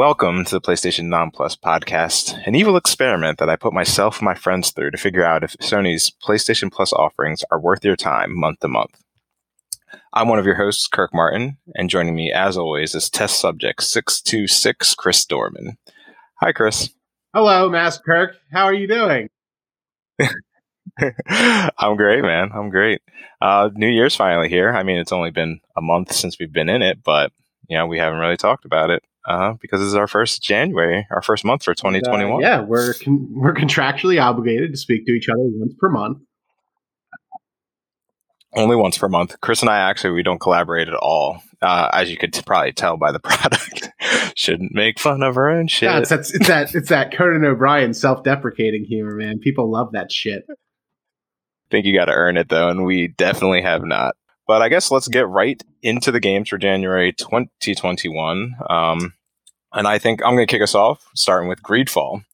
Welcome to the PlayStation Non Plus podcast, an evil experiment that I put myself and my friends through to figure out if Sony's PlayStation Plus offerings are worth your time month to month. I'm one of your hosts, Kirk Martin, and joining me, as always, is test subject 626, Chris Dorman. Hi, Chris. Hello, Master Kirk. How are you doing? I'm great, man. I'm great. Uh, New Year's finally here. I mean, it's only been a month since we've been in it, but you know, we haven't really talked about it uh, because this is our first January, our first month for 2021. Uh, yeah, we're con- we're contractually obligated to speak to each other once per month. Only once per month. Chris and I actually we don't collaborate at all, uh, as you could t- probably tell by the product. Shouldn't make fun of our own shit. Yeah, it's, it's, it's that it's that Conan O'Brien self-deprecating humor, man. People love that shit. Think you got to earn it though, and we definitely have not. But I guess let's get right into the games for January 2021. Um, and I think I'm going to kick us off, starting with Greedfall.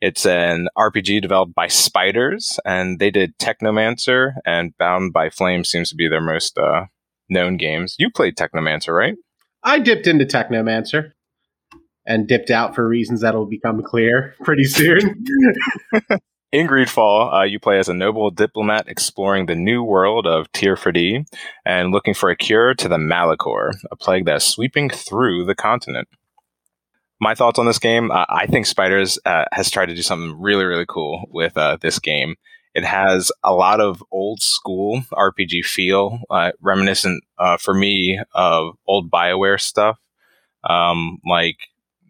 It's an RPG developed by Spiders, and they did Technomancer and Bound by Flame seems to be their most uh, known games. You played Technomancer, right? I dipped into Technomancer and dipped out for reasons that will become clear pretty soon. In Greedfall, uh, you play as a noble diplomat exploring the new world of Teer Fradee and looking for a cure to the Malichor, a plague that's sweeping through the continent. My thoughts on this game, uh, I think Spiders uh, has tried to do something really, really cool with uh, this game. It has a lot of old school RPG feel, uh, reminiscent uh, for me of old Bioware stuff, um, like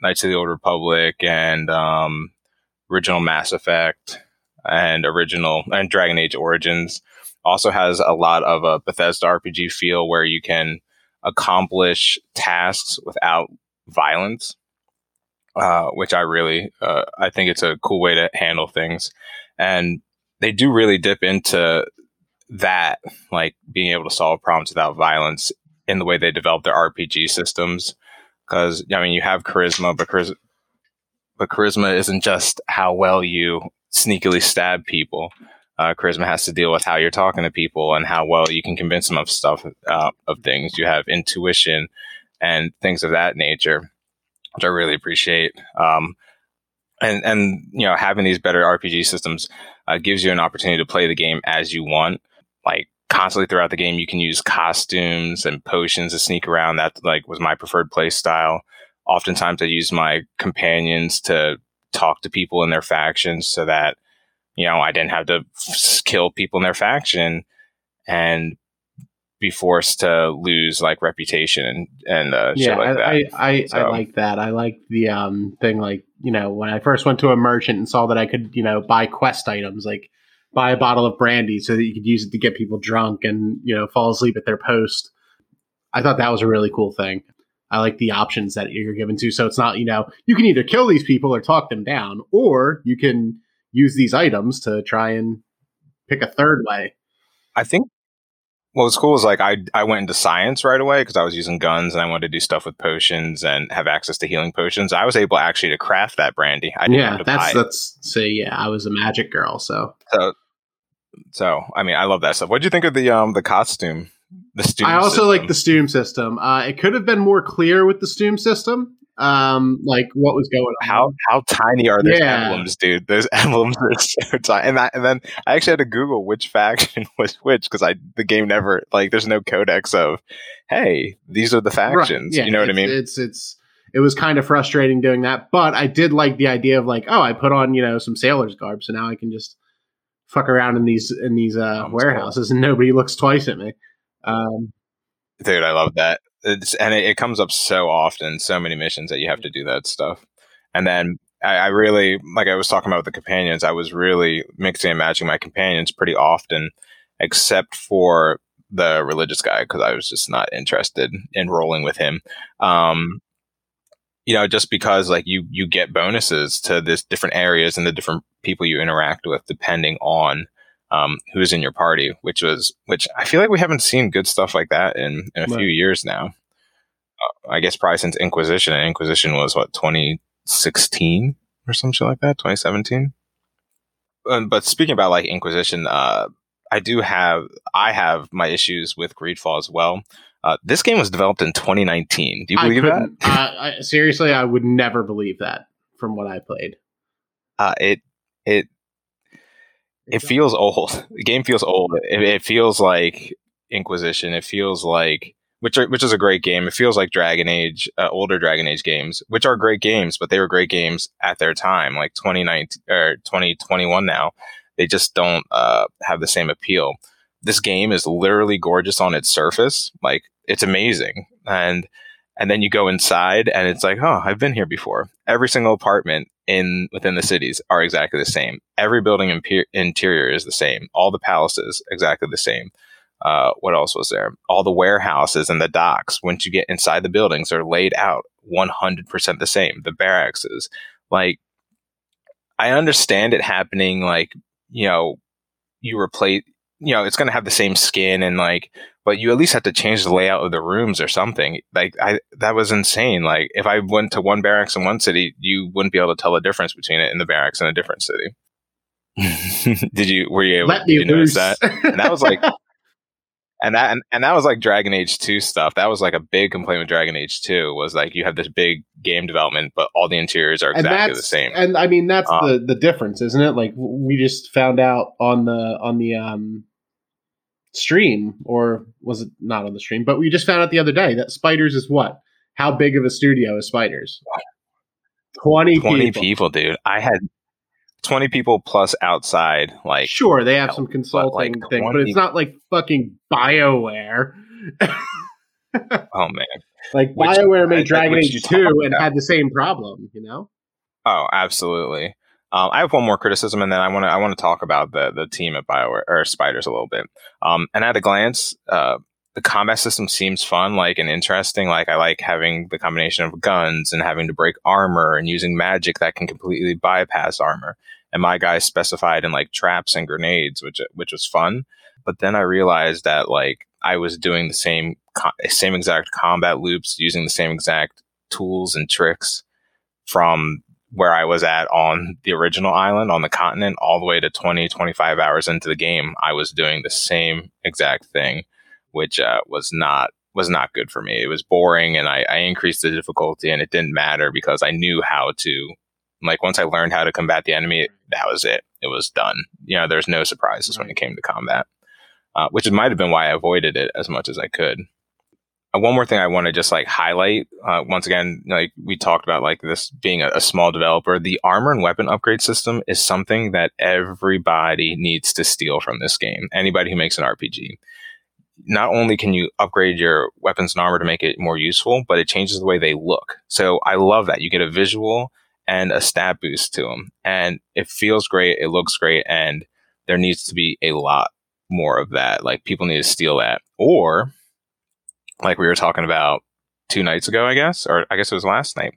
Knights of the Old Republic and um, original Mass Effect and original and Dragon Age Origins. Also has a lot of a Bethesda RPG feel where you can accomplish tasks without violence, uh, which I really uh, I think it's a cool way to handle things, and they do really dip into that, like being able to solve problems without violence in the way they develop their RPG systems. Because I mean, you have charisma, but charisma, but charisma isn't just how well you sneakily stab people. Uh, charisma has to deal with how you're talking to people and how well you can convince them of stuff, uh, of things. You have intuition and things of that nature, which I really appreciate. Um, and and you know, having these better RPG systems uh, gives you an opportunity to play the game as you want. Like constantly throughout the game, you can use costumes and potions to sneak around. That like was my preferred play style. Oftentimes, I use my companions to talk to people in their factions so that you know I didn't have to kill people in their faction and be forced to lose like reputation and and uh, yeah, like I, I, so. I, like that. I like the um thing like you know when I first went to a merchant and saw that I could you know buy quest items like buy a bottle of brandy so that you could use it to get people drunk and you know fall asleep at their post. I thought that was a really cool thing. I like the options that you're given to. So it's not, you know, you can either kill these people or talk them down, or you can use these items to try and pick a third way. I think what was cool is like I I went into science right away because I was using guns and I wanted to do stuff with potions and have access to healing potions. I was able actually to craft that brandy. I yeah, that's that's say yeah. I was a magic girl, so so so I mean I love that stuff. What do you think of the um the costume? the Stoom I also system. like the Stoom system. Uh, it could have been more clear with the Stoom system. Um, like what was going on. How how tiny are those yeah. emblems, dude? Those emblems are so tiny. And, I, and then I actually had to Google which faction was which because I the game never like there's no codex of hey these are the factions. Right. Yeah, you know what I mean? It's it's it was kind of frustrating doing that, but I did like the idea of like oh I put on you know some sailor's garb, so now I can just fuck around in these in these uh, warehouses cool. and nobody looks twice at me. Um, Dude, I love that. It's, and it, it, comes up so often, so many missions that you have to do that stuff. And then I, I, really, like I was talking about with the companions, I was really mixing and matching my companions pretty often, except for the religious guy, because I was just not interested in rolling with him. Um, you know, just because like you you get bonuses to this different areas and the different people you interact with depending on um, who's in your party, which was which I feel like we haven't seen good stuff like that in, in a right. few years now. Uh, I guess probably since Inquisition, and Inquisition was what 2016 or something like that, 2017. Um, but speaking about like Inquisition, uh, I do have I have my issues with Greedfall as well. Uh, this game was developed in 2019. Do you I believe that? couldn't- uh, I, seriously, I would never believe that from what I played. Uh, it it it feels old. The game feels old. It, it feels like Inquisition. It feels like which are, which is a great game. It feels like Dragon Age, uh, older Dragon Age games, which are great games, but they were great games at their time, like 2019 or 2021 now. They just don't uh, have the same appeal. This game is literally gorgeous on its surface. Like it's amazing. And and then you go inside and it's like, oh, I've been here before. Every single apartment in within the cities are exactly the same. Every building imper- interior is the same. All the palaces exactly the same. Uh, what else was there? All the warehouses and the docks. Once you get inside the buildings, are laid out 100% the same. The barracks, is like, I understand it happening. Like, you know, you replace, you know, it's going to have the same skin and like, but you at least have to change the layout of the rooms or something. Like, I that was insane. Like, if I went to one barracks in one city, you wouldn't be able to tell the difference between it and the barracks in a different city. did you were you able Let did notice that? And that was like and that and, and that was like Dragon Age 2 stuff. That was like a big complaint with Dragon Age 2 was like you have this big game development, but all the interiors are exactly the same. and I mean that's Um, the the difference, isn't it? Like we just found out on the on the um stream, or was it not on the stream? But we just found out the other day that Spiders is what? How big of a studio is Spiders? Twenty, 20 people. people. dude. I had 20 people plus outside like Sure, they have help, some but, consulting like, thing, but it's not like fucking Bioware. oh man. like Which- Bioware made I- Dragon Age two talked and about. had the same problem. You know. Oh, absolutely. Um, I have one more criticism, and then I want to I want to talk about the the team at Bioware or Spiders a little bit. Um, and at a glance, uh, the combat system seems fun, like and interesting. Like I like having the combination of guns and having to break armor and using magic that can completely bypass armor. And my guy specified in like traps and grenades, which which was fun. But then I realized that like I was doing the same same exact combat loops, using the same exact tools and tricks from where I was at on the original island on the continent all the way to 20, 25 hours into the game. I was doing the same exact thing, which uh, was not was not good for me. It was boring and I, I increased the difficulty and it didn't matter because I knew how to like once I learned how to combat the enemy, that was it. It was done. You know, there's no surprises when it came to combat. Uh, which might have been why I avoided it as much as I could one more thing I want to just like highlight. Uh, once again, like we talked about, like this being a, a small developer, the armor and weapon upgrade system is something that everybody needs to steal from this game. Anybody who makes an RPG. Not only can you upgrade your weapons and armor to make it more useful, but it changes the way they look. So I love that you get a visual and a stat boost to them, and it feels great. It looks great, and there needs to be a lot more of that. Like people need to steal that, or like we were talking about two nights ago, I guess, or I guess it was last night.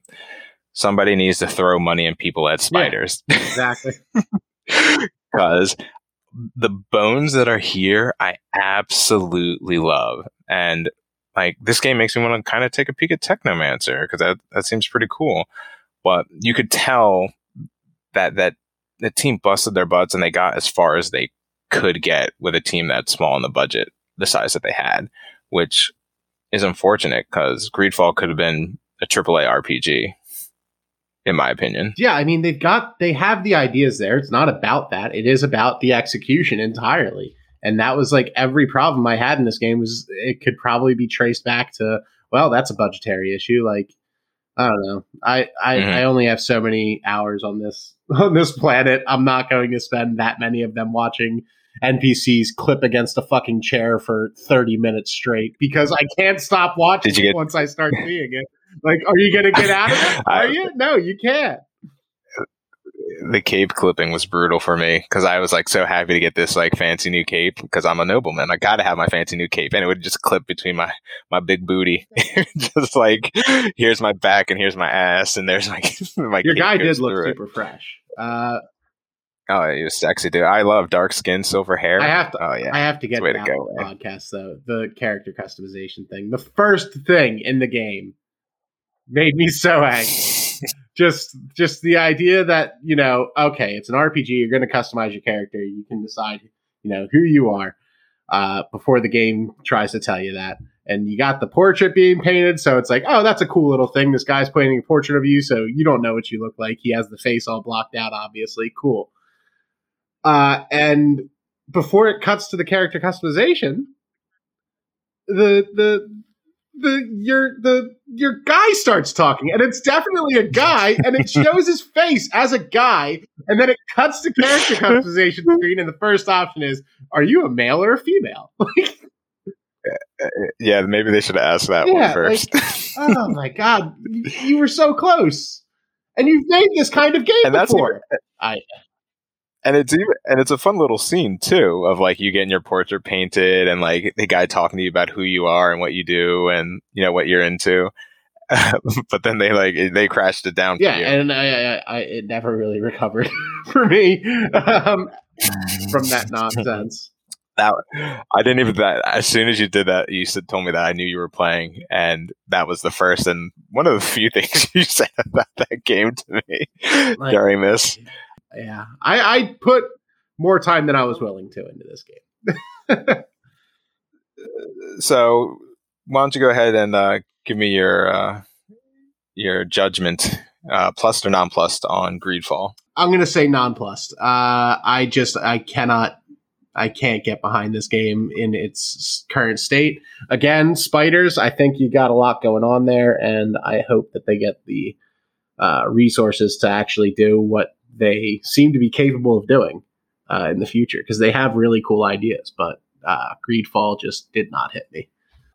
Somebody needs to throw money at people at spiders Exactly. because the bones that are here, I absolutely love. And like this game makes me want to kind of take a peek at Technomancer because that, that seems pretty cool. But you could tell that that the team busted their butts and they got as far as they could get with a team that small in the budget, the size that they had, which is unfortunate because Greedfall could have been a AAA RPG, in my opinion. Yeah, I mean they've got they have the ideas there. It's not about that. It is about the execution entirely. And that was like every problem I had in this game was it could probably be traced back to well, that's a budgetary issue. Like I don't know. I I, Mhm. I only have so many hours on this on this planet. I'm not going to spend that many of them watching NPCs clip against a fucking chair for 30 minutes straight because I can't stop watching you get- once I start seeing it. Like, are you going to get out of it? Are you? No, you can't. the cape clipping was brutal for me because I was like so happy to get this like fancy new cape because I'm a nobleman. I got to have my fancy new cape, and it would just clip between my my big booty, just like here's my back and here's my ass, and there's like my Your guy did look it. super fresh. Uh, Oh, was sexy, dude. I love dark skin, silver hair. I have to. Oh yeah, I have to get Way to go, on the man. podcast though. The character customization thing. The first thing in the game made me so angry. just just the idea that you know, okay, it's an RPG. You're going to customize your character. You can decide, you know, who you are uh, before the game tries to tell you that. and you got the portrait being painted. So it's like, oh, that's a cool little thing. This guy's painting a portrait of you, so you don't know what you look like. He has the face all blocked out, obviously. Cool. Uh, and before it cuts to the character customization, the the the your the your guy starts talking, and it's definitely a guy, and it shows his face as a guy, and then it cuts to character customization screen, and the first option is, "Are you a male or a female?" Uh, uh, yeah, maybe they should ask that yeah, one first. Like, oh my god, you, you, were so close, and you've made this kind of game and before. That's even, uh, I and it's even and it's a fun little scene too of like you getting your portrait painted and like the guy talking to you about who you are and what you do and you know what you're into. But then they like they crashed it down yeah and I, I, I, it never really recovered for me um, from that nonsense. That I didn't even that as soon as you did that you said told me that I knew you were playing and that was the first and one of the few things you said about that game to me like, during this yeah, I, I put more time than I was willing to into this game. so, why don't you go ahead and uh, give me your uh, your judgment, uh, plus or nonplussed on Greedfall? I'm going to say nonplussed. Uh, I just I cannot I can't get behind this game in its current state. Again, spiders. I think you got a lot going on there, and I hope that they get the uh, resources to actually do what they seem to be capable of doing uh, in the future because they have really cool ideas. But uh, Greedfall just did not hit me.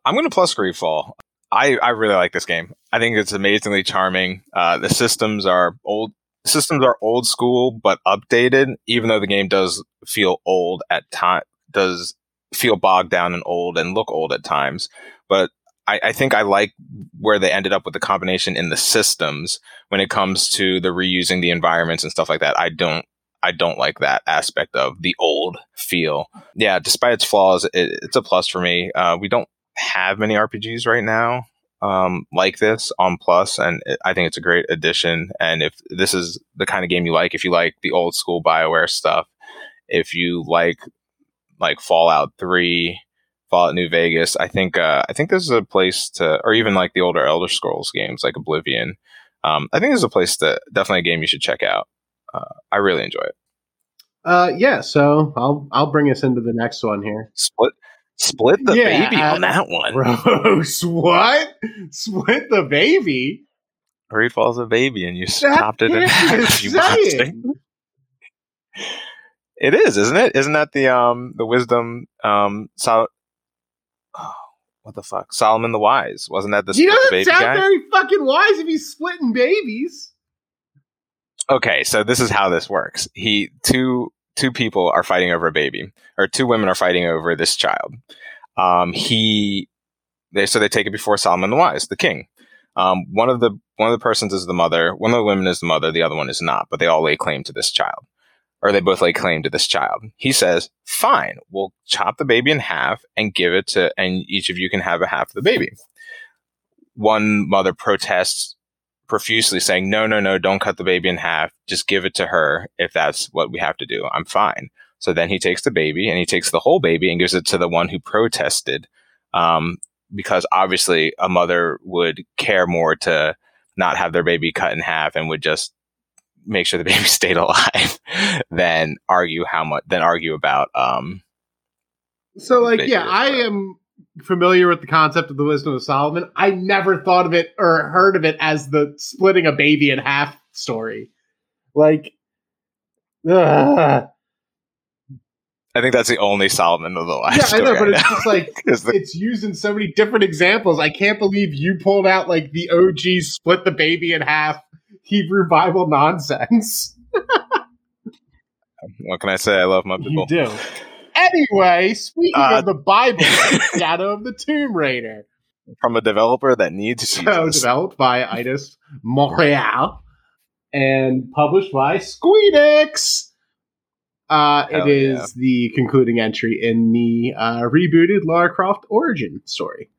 I'm going to plus Greedfall. I, I really like this game. I think it's amazingly charming. Uh, the systems are old. Systems are old school but updated. Even though the game does feel old at time, does feel bogged down and old and look old at times. But I, I, think I like where they ended up with the combination in the systems when it comes to the reusing the environments and stuff like that. I don't I don't like that aspect of the old feel. Yeah, despite its flaws, it, it's a plus for me. Uh, we don't have many RPGs right now um, like this on Plus, and it, I think it's a great addition. And if this is the kind of game you like, if you like the old school Bioware stuff, if you like like Fallout Three Fallout New Vegas. I think uh, I think this is a place to, or even like the older Elder Scrolls games like Oblivion. Um, I think this is a place that definitely a game you should check out. Uh, I really enjoy it. Uh, yeah, so I'll I'll bring us into the next one here. Split split the yeah, baby on that one. Gross. What? Split the baby? Greedfall's a baby, and you that stopped it in half. You It is, isn't it? Isn't that the um the wisdom um so oh, what the fuck? Solomon the Wise. Wasn't that the He doesn't sound guy? very fucking wise if he's splitting babies. Okay, so this is how this works. He two two people are fighting over a baby, or two women are fighting over this child. Um, he they so they take it before Solomon the Wise, the king. Um, one of the one of the persons is the mother, one of the women is the mother, the other one is not, but they all lay claim to this child or they both lay claim to this child. He says, fine, we'll chop the baby in half and give it to, and each of you can have a half of the baby. One mother protests profusely saying, no, no, no, don't cut the baby in half. Just give it to her if that's what we have to do. I'm fine. So then he takes the baby and he takes the whole baby and gives it to the one who protested. Um, because obviously a mother would care more to not have their baby cut in half and would just make sure the baby stayed alive than argue how much than argue about um so like yeah i am familiar with the concept of the wisdom of solomon i never thought of it or heard of it as the splitting a baby in half story like ugh. I think that's the only Solomon of the last. Yeah, I know, but it's just like the- it's used in so many different examples. I can't believe you pulled out like the OG split the baby in half Hebrew Bible nonsense. what can I say? I love my people. You do. Anyway, speaking uh, of the Bible, Shadow of the Tomb Raider. From a developer that needs to be. so developed by Eidos Montreal and published by Squeenix. Uh, it is yeah. the concluding entry in the uh, rebooted Lara Croft origin story.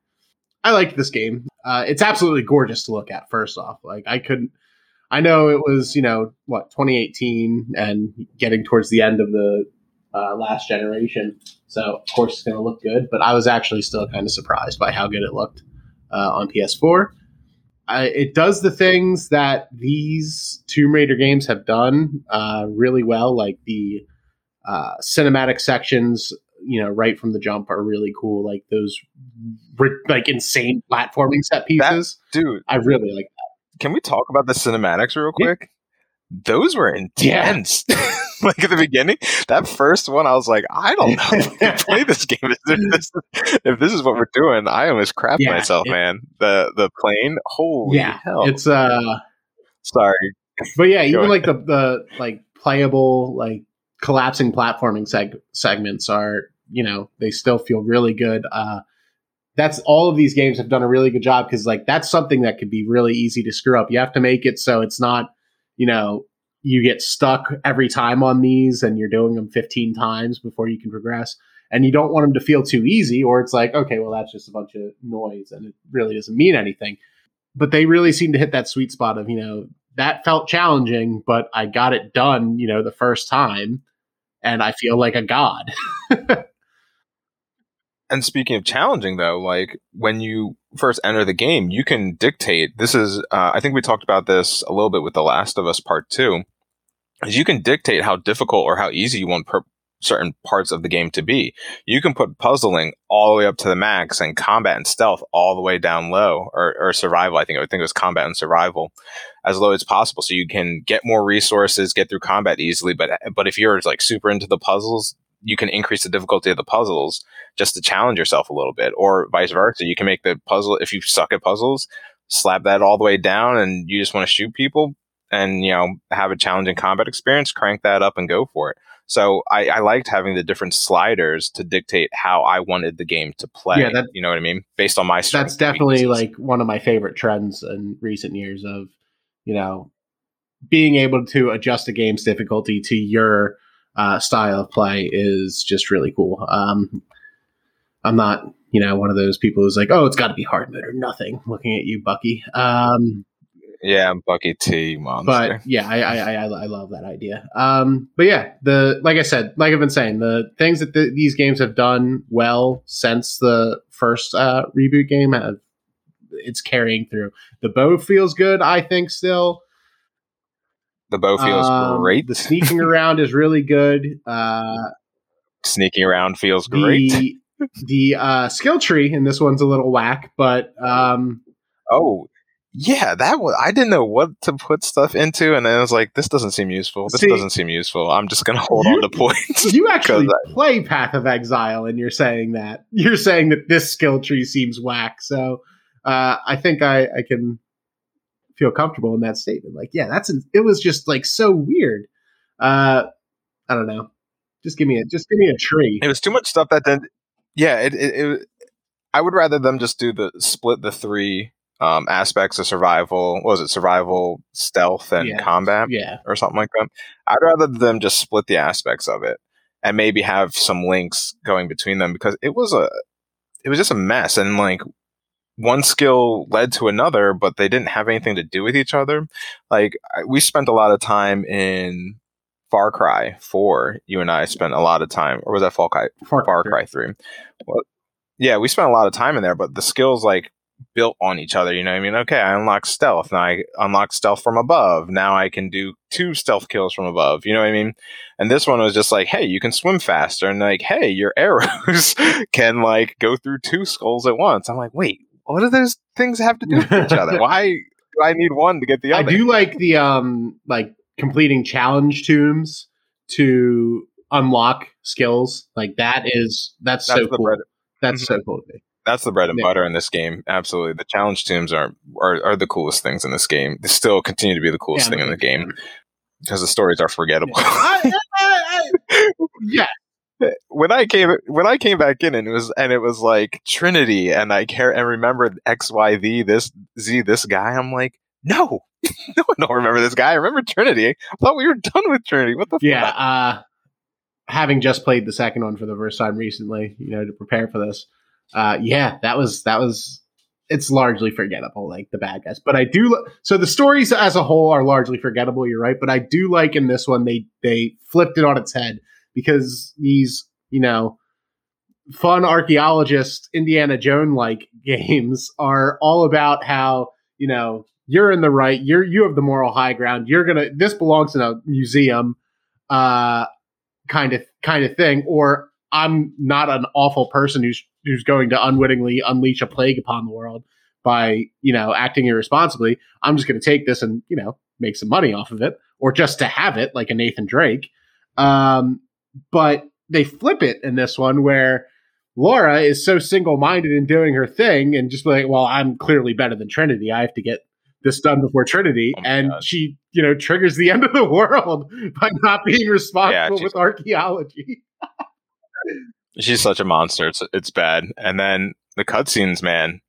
I like this game. Uh, it's absolutely gorgeous to look at. First off, like I couldn't, I know it was, you know, what 2018 and getting towards the end of the uh, last generation. So of course it's going to look good. But I was actually still kind of surprised by how good it looked uh, on PS4. I, it does the things that these Tomb Raider games have done uh, really well, like the uh, cinematic sections. You know, right from the jump are really cool. Like those, like insane platforming set pieces, that, dude. I really like that. Can we talk about the cinematics real quick? those were intense. Yeah. like at the beginning, that first one, I was like, I don't know if I play this game. If this, if this, is what we're doing, I almost crap yeah, myself, it, man. The the plane, holy yeah, hell! It's uh, sorry, but yeah, even like the the like playable like collapsing platforming seg- segments are you know they still feel really good. Uh, that's all of these games have done a really good job because like that's something that could be really easy to screw up. You have to make it so it's not you know, you get stuck every time on these and you're doing them 15 times before you can progress. And you don't want them to feel too easy, or it's like, okay, well, that's just a bunch of noise and it really doesn't mean anything. But they really seem to hit that sweet spot of, you know, that felt challenging, but I got it done, you know, the first time and I feel like a god. And speaking of challenging, though, like when you first enter the game, you can dictate. This is, uh, I think we talked about this a little bit with The Last of Us Part Two. Is you can dictate how difficult or how easy you want per- certain parts of the game to be. You can put puzzling all the way up to the max and combat and stealth all the way down low, or, or survival. I think I think it was combat and survival as low as possible, so you can get more resources, get through combat easily. But but if you're like super into the puzzles, you can increase the difficulty of the puzzles just to challenge yourself a little bit, or vice versa. You can make the puzzle if you suck at puzzles, slap that all the way down, and you just want to shoot people and you know have a challenging combat experience. Crank that up and go for it. So I, I liked having the different sliders to dictate how I wanted the game to play. Yeah, that, you know what I mean, based on my. That's definitely like one of my favorite trends in recent years of, you know, being able to adjust a game's difficulty to your uh, style of play is just really cool. Um, I'm not, you know, one of those people who's like, oh, it's got to be hard mode or nothing. Looking at you, Bucky. Um, yeah, I'm Bucky T monster. But yeah, I, I I, I love that idea. Um, but yeah, the like I said, like I've been saying, the things that the, these games have done well since the first uh, reboot game have it's carrying through. The bow feels good, I think. Still, the bow feels um, great. The sneaking around is really good. Uh, sneaking around feels great. The, the uh, skill tree in this one's a little whack, but um, oh yeah, that was I didn't know what to put stuff into, and then I was like, this doesn't seem useful. This see, doesn't seem useful. I'm just gonna hold you, on to points. You actually I, play Path of Exile, and you're saying that you're saying that this skill tree seems whack. So uh, I think I, I can feel comfortable in that statement. Like, yeah, that's an, it was just like so weird. Uh, I don't know. Just give me a just give me a tree. It was too much stuff that then. Yeah, it, it, it I would rather them just do the split the three um, aspects of survival. What was it survival, stealth, and yeah. combat? Yeah, or something like that. I'd rather them just split the aspects of it and maybe have some links going between them because it was a it was just a mess and like one skill led to another, but they didn't have anything to do with each other. Like we spent a lot of time in Far Cry 4. You and I spent a lot of time, or was that Far Cry, Far, Far Cry 3? Well, yeah, we spent a lot of time in there, but the skills like built on each other. You know what I mean? Okay, I unlock stealth. Now I unlock stealth from above. Now I can do two stealth kills from above. You know what I mean? And this one was just like, hey, you can swim faster. And like, hey, your arrows can like go through two skulls at once. I'm like, wait, what do those things have to do with each other? Why do I need one to get the other? I do like the um like completing challenge tombs to unlock skills. Like that is that's, that's so cool. Bread. That's mm-hmm. so cool to me. That's the bread and yeah. butter in this game. Absolutely, the challenge tombs are, are are the coolest things in this game. They still continue to be the coolest yeah, thing in the game because the stories are forgettable. Yeah. I, I, I, yeah when I came when I came back in and it was and it was like Trinity and I care and remember X Y Z this Z this guy I'm like no no I don't remember this guy. I remember Trinity. I thought we were done with Trinity. What the yeah fuck? uh having just played the second one for the first time recently you know to prepare for this uh yeah that was that was it's largely forgettable like the bad guys. But I do so the stories as a whole are largely forgettable you're right but I do like in this one they they flipped it on its head because these, you know, fun archaeologist Indiana Jones like games are all about how, you know, you're in the right, you're you have the moral high ground. You're gonna this belongs in a museum, uh kind of kind of thing, or I'm not an awful person who's who's going to unwittingly unleash a plague upon the world by, you know, acting irresponsibly. I'm just gonna take this and, you know, make some money off of it, or just to have it, like a Nathan Drake. Um, but they flip it in this one where Laura is so single minded in doing her thing and just like, well, I'm clearly better than Trinity. I have to get this done before Trinity. Oh and God. she, you know, triggers the end of the world by not being responsible she's- with archaeology. She's such a monster. It's it's bad. And then the cutscenes, man,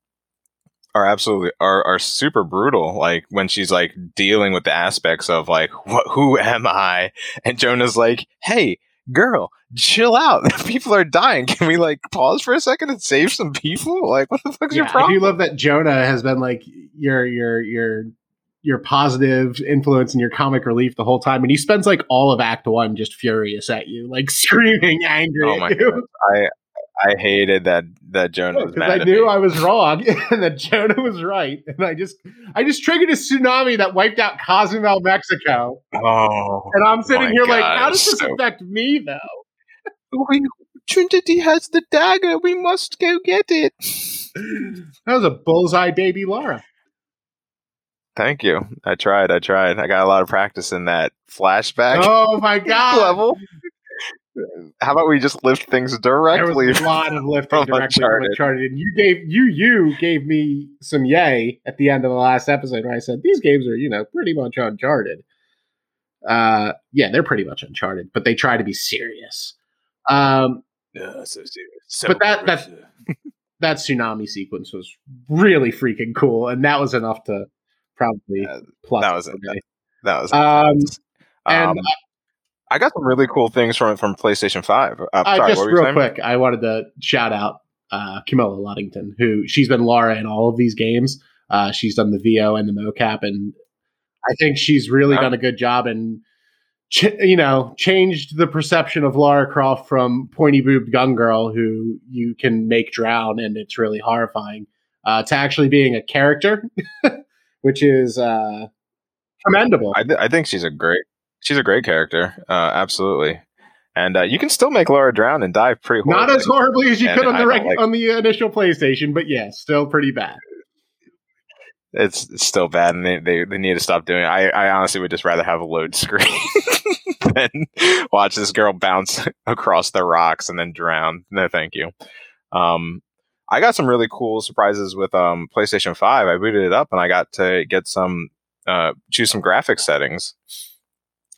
are absolutely are are super brutal. Like when she's like dealing with the aspects of like what who am I? And Jonah's like, hey, girl, chill out. People are dying. Can we like pause for a second and save some people? Like what the fuck's your Yeah, I problem? do love that Jonah has been like your your your your positive influence and your comic relief the whole time, and he spends like all of Act One just furious at you, like screaming, angry oh at my you. god. I I hated that that Jonah was because mad I at knew me. I was wrong and that Jonah was right, and I just I just triggered a tsunami that wiped out Cozumel, Mexico, Oh, and I'm sitting here like, how does this so- affect me though? we, Trinity has the dagger. We must go get it. That was a bullseye, baby Laura. Thank you. I tried. I tried. I got a lot of practice in that flashback Oh my god! level. How about we just lift things directly? There directly? was a lot of lifting from directly from Uncharted. Uncharted, and you gave you you gave me some yay at the end of the last episode where I said these games are you know pretty much Uncharted. Uh, yeah, they're pretty much Uncharted, but they try to be serious. Um, Yeah, so serious. But that- that- that tsunami sequence was really freaking cool, and that was enough to probably Yeah, plus. that was it it. for me. that was Um, intense. and Um, I got some really cool things from from PlayStation Five. Uh, Uh, sorry, just what were you real quick, I wanted to shout out uh, Camilla Luddington, who she's been Laura in all of these games. Uh, she's done the VO and the mocap, and I think she's really Yeah. done a good job and ch- you know changed the perception of Lara Croft from pointy boobed gun girl who you can make drown and it's really horrifying uh, to actually being a character, which is uh, commendable. I, th- I think she's a great she's a great character. Uh, absolutely. And uh, you can still make Laura drown and die pretty Not as horribly as you And could on the don't like- on the initial PlayStation, but yeah, still pretty bad. it's, it's still bad, and they, they, they need to stop doing it. I, I honestly would just rather have a load screen than watch this girl bounce across the rocks and then drown. No, thank you. Um, I got some really cool surprises with um, PlayStation Five. I booted it up and I got to get some uh, choose some graphics settings.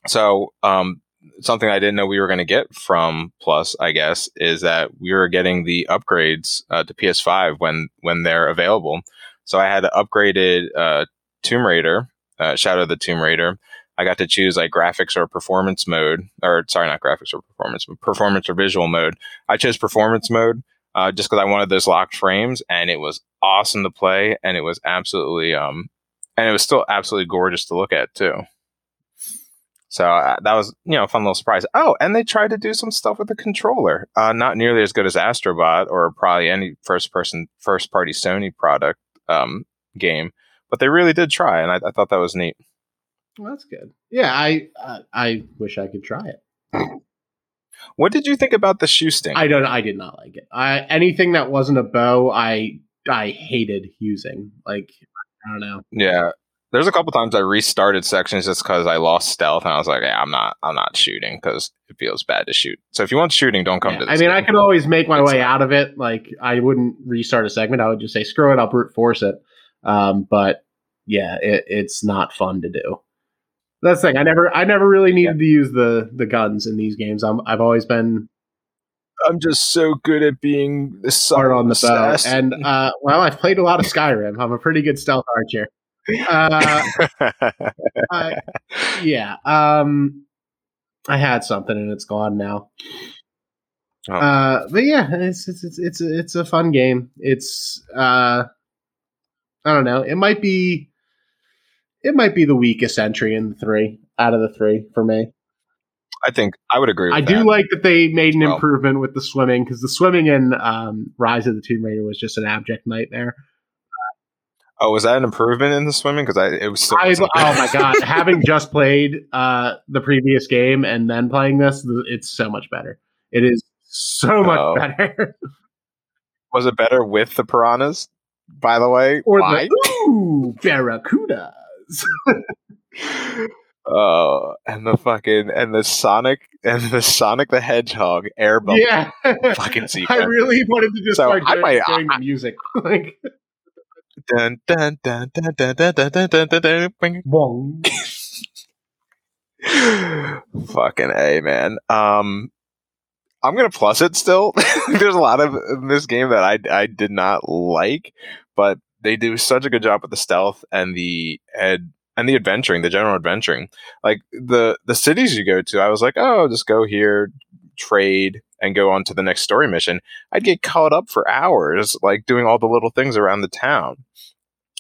So um, something I didn't know we were going to get from Plus, I guess, is that we were getting the upgrades uh, to PS5 when when they're available. So I had upgraded uh, Tomb Raider, uh, Shadow of the Tomb Raider. I got to choose like graphics or performance mode, or sorry, not graphics or performance, but performance or visual mode. I chose performance mode uh, just because I wanted those locked frames, and it was awesome to play, and it was absolutely, um, and it was still absolutely gorgeous to look at too. So uh, that was, you know, a fun little surprise. Oh, and they tried to do some stuff with the controller. Uh, not nearly as good as Astrobot or probably any first person, first party Sony product um, game, but they really did try, and I, I thought that was neat. Well, that's good. Yeah, I uh, I wish I could try it. What did you think about the shoe sting? I don't. I did not like it. I anything that wasn't a bow, I I hated using. Like I don't know. yeah, there's a couple times I restarted sections just because I lost stealth, and I was like, yeah, I'm not, I'm not shooting because it feels bad to shoot. So if you want shooting, don't come Yeah, to. I mean, I game. can always make my It's way out of it. Like I wouldn't restart a segment. I would just say screw it. I'll brute force it. Um, but yeah, it, it's not fun to do. That's the thing. I never, I never really needed to use the the guns in these games. I'm, I've always been I'm just so good at being hard on the bow. And uh, well, I've played a lot of Skyrim. I'm a pretty good stealth archer. Uh, yeah. Um, I had something and it's gone now. Oh. Uh, but yeah, it's it's it's it's a, it's a fun game. It's uh, I don't know. It might be, it might be the weakest entry in the three out of the three for me. I think I would agree. I that. do like that they made an Well- improvement with the swimming because the swimming in um, Rise of the Tomb Raider was just an abject nightmare. Oh, was that an improvement in the swimming? Because I it was so. I, oh my god! Having just played uh, the previous game and then playing this, it's so much better. It is so much Oh. better. Was it better with the piranhas? By the way, or why? the ooh barracudas. Oh, and the fucking and the Sonic and the Sonic the Hedgehog air bubble yeah, fucking secret. I really wanted to just So, start I doing, might- doing the music. like, Dun, dun, dun, dun, dun, dun, dun, dun, dun, dun, dun, bing. Fucking a man. Um, I'm gonna plus it still. There's a lot of in this game that I I did not like, but they do such a good job with the stealth and the ed and the adventuring, the general adventuring. Like the the cities you go to, I was like, oh, just go here, trade, and go on to the next story mission. I'd get caught up for hours, like doing all the little things around the town,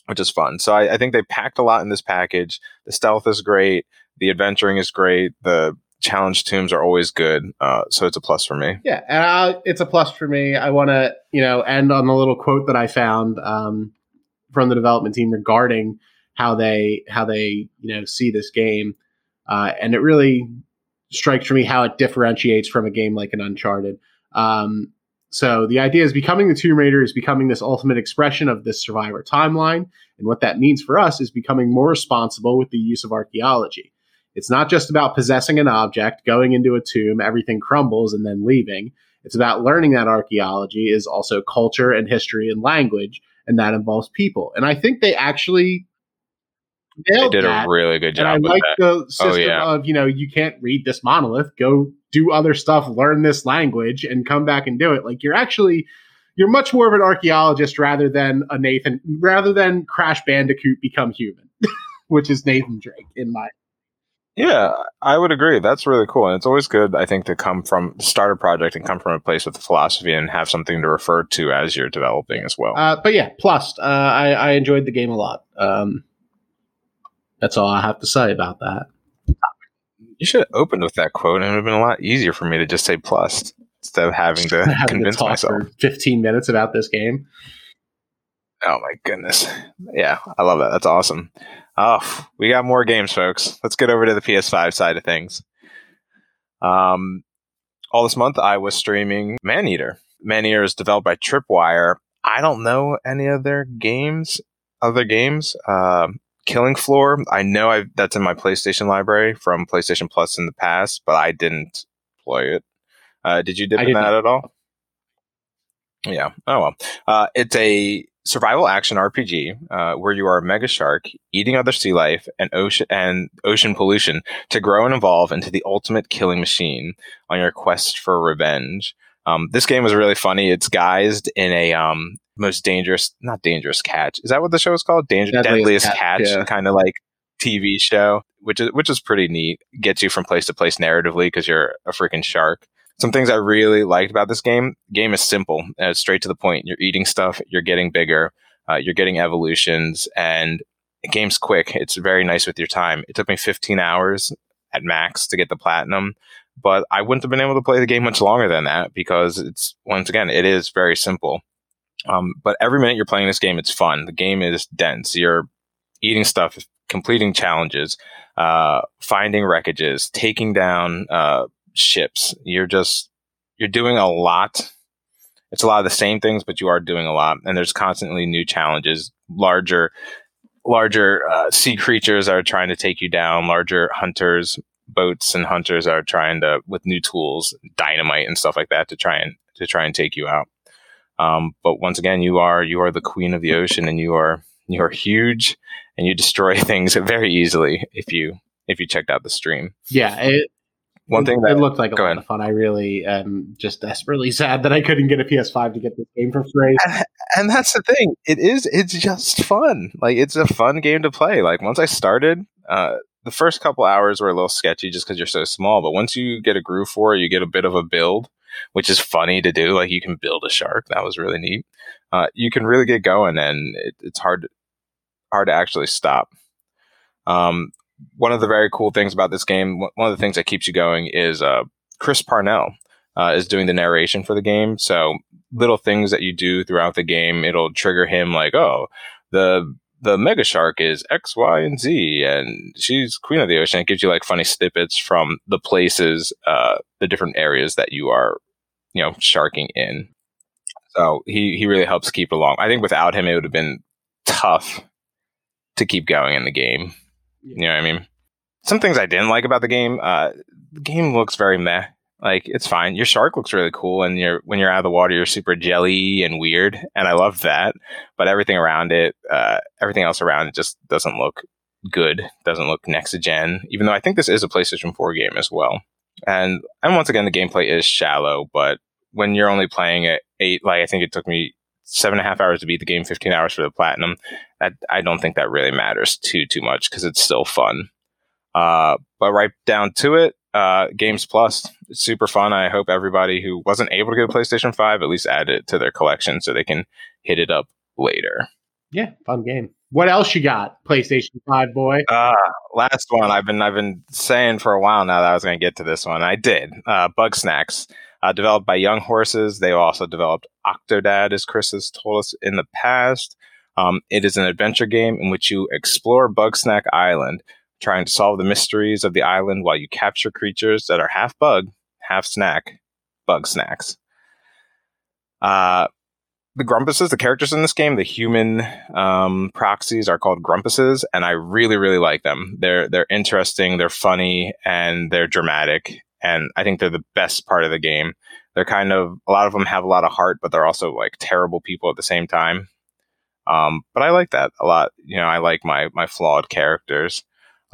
which is fun. So I, I think they packed a lot in this package. The stealth is great. The adventuring is great. The challenge tombs are always good. Uh, so it's a plus for me. Yeah, and I, it's a plus for me. I want to, you know, end on the little quote that I found um, from the development team regarding how they how they you know see this game, uh, and it really strikes for me how it differentiates from a game like an Uncharted. Um, so the idea is becoming the Tomb Raider is becoming this ultimate expression of this survivor timeline, and what that means for us is becoming more responsible with the use of archaeology. It's not just about possessing an object, going into a tomb, everything crumbles, and then leaving. It's about learning that archaeology is also culture and history and language, and that involves people. And I think they actually They did that. a really good job. and I like the system yeah. of, you know, you can't read this monolith, go do other stuff, learn this language, and come back and do it. Like you're actually you're much more of an archaeologist rather than a Nathan rather than Crash Bandicoot become human, which is Nathan Drake in my Yeah, I would agree. That's really cool. And it's always good, I think, to come from start a project and come from a place with a philosophy and have something to refer to as you're developing as well. Uh, but yeah, plus, uh, I, I enjoyed the game a lot. Um, that's all I have to say about that. you should have opened with that quote and it would have been a lot easier for me to just say plus instead of having to Having to convince talk myself. for 15 minutes about this game. Oh my goodness. Yeah, I love that. That's awesome. Oh, we got more games, folks. Let's get over to the PS5 side of things. Um, all this month, I was streaming Maneater. Maneater is developed by Tripwire. I don't know any of their games, other games. Um Killing Floor, I know I that's in my PlayStation library from PlayStation Plus in the past, but I didn't play it. Uh, did you dip in that not. at all? Yeah. Oh well. Uh, it's a survival action RPG uh, where you are a mega shark eating other sea life and ocean and ocean pollution to grow and evolve into the ultimate killing machine on your quest for revenge. Um, this game was really funny. It's guised in a um, most dangerous, not dangerous catch. Is that what the show is called? Danger, Deadliest deadliest, Catch, catch, yeah. kind of like TV show, which is which is pretty neat. Gets you from place to place narratively because you're a freaking shark. Some things I really liked about this game. Game is simple, uh, it's straight to the point. You're eating stuff, you're getting bigger, uh, you're getting evolutions, and the game's quick. It's very nice with your time. It took me 15 hours at max to get the platinum, but I wouldn't have been able to play the game much longer than that because it's once again it is very simple. Um, but every minute you're playing this game, it's fun. The game is dense. You're eating stuff, completing challenges, uh, finding wreckages, taking down uh, ships. You're just you're doing a lot. It's a lot of the same things, but you are doing a lot, and there's constantly new challenges, larger, larger uh, sea creatures are trying to take you down, larger hunters, boats, and hunters are trying to with new tools, dynamite and stuff like that to try and to try and take you out. Um, but once again, you are you are the queen of the ocean, and you are you are huge, and you destroy things very easily if you if you checked out the stream. Yeah, it, One thing it that looked like a lot ahead. of fun. I really am just desperately sad that I couldn't get a PS5 to get this game for free. and that's the thing it is it's just fun like it's a fun game to play like once i started uh the first couple hours were a little sketchy just because you're so small but once you get a groove for it you get a bit of a build which is funny to do like you can build a shark that was really neat uh, you can really get going and it, it's hard hard to actually stop um one of the very cool things about this game, one of the things that keeps you going is uh, Chris Parnell uh, is doing the narration for the game. So little things that you do throughout the game, it'll trigger him like, oh, the the mega shark is X, Y, and Z, and she's queen of the ocean. It gives you like funny snippets from the places, uh, the different areas that you are, you know, sharking in. So he he really helps keep along. I think without him, it would have been tough to keep going in the game. You know what I mean? Some things I didn't like about the game. Uh, the game looks very meh. Like it's fine. Your shark looks really cool, and you're when you're out of the water, you're super jelly and weird, and I love that. But everything around it, uh, everything else around it, just doesn't look good. Doesn't look next gen. Even though I think this is a PlayStation 4 game as well. And and once again, the gameplay is shallow. But when you're only playing at eight, like I think it took me seven and a half hours to beat the game, 15 hours for the platinum. That I don't think that really matters too too much because it's still fun. Uh, but right down to it, uh, Games Plus, it's super fun. I hope everybody who wasn't able to get a PlayStation 5 at least add it to their collection so they can hit it up later. Yeah, fun game. What else you got, PlayStation 5 boy? Uh, last one I've been I've been saying for a while now that I was going to get to this one. I did. Uh, Snacks, uh, developed by Young Horses. They also developed Octodad, as Chris has told us in the past. Um, it is an adventure game in which you explore Bug Snack Island, trying to solve the mysteries of the island while you capture creatures that are half bug, half snack, Bugsnax. Uh, the Grumpuses, the characters in this game, the human um, proxies are called Grumpuses, and I really, really like them. They're they're interesting, they're funny, and they're dramatic, and I think they're the best part of the game. They're kind of a lot of them have a lot of heart, but they're also like terrible people at the same time. Um, but I like that a lot. You know, I like my my flawed characters.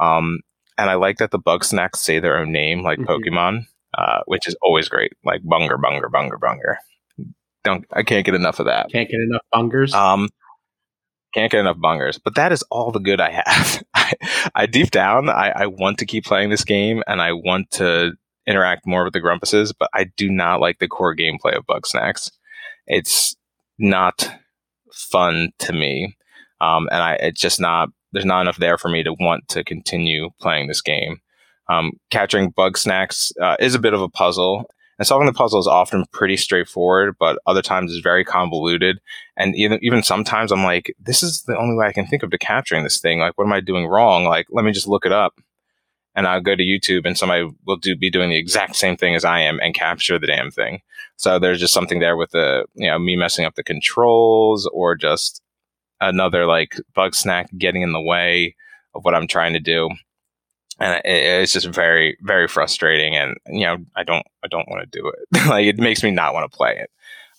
Um, and I like that the Bugsnax say their own name, like mm-hmm. Pokemon, uh, which is always great. Like Bunger, Bunger, Bunger, Bunger. Don't I can't get enough of that. Can't get enough bungers. Um, can't get enough bungers. But that is all the good I have. I, I deep down, I, I want to keep playing this game, and I want to interact more with the Grumpuses. But I do not like the core gameplay of Bugsnax. It's not fun to me, um, and I it's just not there's not enough there for me to want to continue playing this game. Um, capturing Bugsnax uh, is a bit of a puzzle, and solving the puzzle is often pretty straightforward, but other times is very convoluted. And even even sometimes I'm like, this is the only way I can think of to capturing this thing. Like, what am I doing wrong? Like, let me just look it up. And I'll go to YouTube, and somebody will do be doing the exact same thing as I am and capture the damn thing. So there's just something there with the you know me messing up the controls or just another like bug snack getting in the way of what I'm trying to do. And it, it's just very, very frustrating. And, you know, I don't, I don't want to do it. like it makes me not want to play it.